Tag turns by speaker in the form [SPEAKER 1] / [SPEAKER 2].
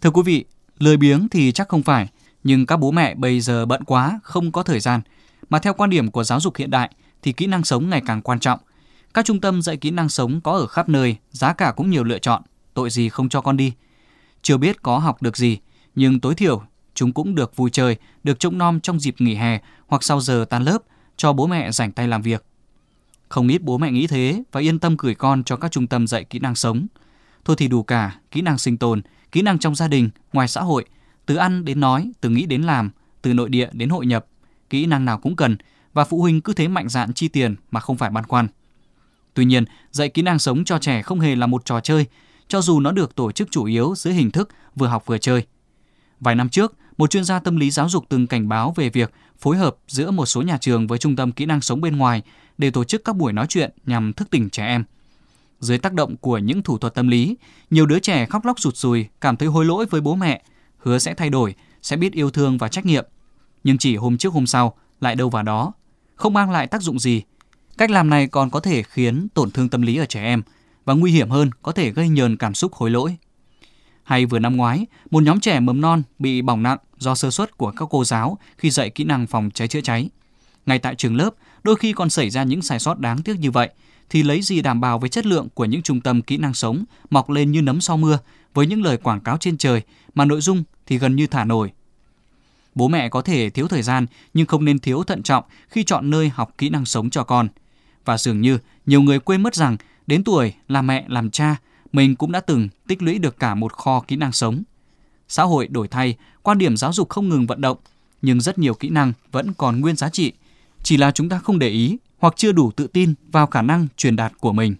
[SPEAKER 1] Thưa quý vị, lười biếng thì chắc không phải, nhưng các bố mẹ bây giờ bận quá, không có thời gian. Mà theo quan điểm của giáo dục hiện đại thì kỹ năng sống ngày càng quan trọng. Các trung tâm dạy kỹ năng sống có ở khắp nơi, giá cả cũng nhiều lựa chọn, tội gì không cho con đi. Chưa biết có học được gì, nhưng tối thiểu chúng cũng được vui chơi, được trông nom trong dịp nghỉ hè hoặc sau giờ tan lớp cho bố mẹ rảnh tay làm việc. Không ít bố mẹ nghĩ thế và yên tâm gửi con cho các trung tâm dạy kỹ năng sống. Thôi thì đủ cả, kỹ năng sinh tồn, kỹ năng trong gia đình, ngoài xã hội, từ ăn đến nói, từ nghĩ đến làm, từ nội địa đến hội nhập, kỹ năng nào cũng cần và phụ huynh cứ thế mạnh dạn chi tiền mà không phải băn khoăn. Tuy nhiên, dạy kỹ năng sống cho trẻ không hề là một trò chơi, cho dù nó được tổ chức chủ yếu dưới hình thức vừa học vừa chơi. Vài năm trước, một chuyên gia tâm lý giáo dục từng cảnh báo về việc phối hợp giữa một số nhà trường với trung tâm kỹ năng sống bên ngoài để tổ chức các buổi nói chuyện nhằm thức tỉnh trẻ em. Dưới tác động của những thủ thuật tâm lý, nhiều đứa trẻ khóc lóc rụt rùi, cảm thấy hối lỗi với bố mẹ, hứa sẽ thay đổi, sẽ biết yêu thương và trách nhiệm. Nhưng chỉ hôm trước hôm sau, lại đâu vào đó, không mang lại tác dụng gì. Cách làm này còn có thể khiến tổn thương tâm lý ở trẻ em và nguy hiểm hơn có thể gây nhờn cảm xúc hối lỗi. Hay vừa năm ngoái, một nhóm trẻ mầm non bị bỏng nặng do sơ suất của các cô giáo khi dạy kỹ năng phòng cháy chữa cháy. Ngay tại trường lớp, đôi khi còn xảy ra những sai sót đáng tiếc như vậy, thì lấy gì đảm bảo với chất lượng của những trung tâm kỹ năng sống mọc lên như nấm sau mưa với những lời quảng cáo trên trời mà nội dung thì gần như thả nổi. Bố mẹ có thể thiếu thời gian nhưng không nên thiếu thận trọng khi chọn nơi học kỹ năng sống cho con. Và dường như nhiều người quên mất rằng đến tuổi làm mẹ làm cha mình cũng đã từng tích lũy được cả một kho kỹ năng sống. Xã hội đổi thay, quan điểm giáo dục không ngừng vận động, nhưng rất nhiều kỹ năng vẫn còn nguyên giá trị, chỉ là chúng ta không để ý hoặc chưa đủ tự tin vào khả năng truyền đạt của mình.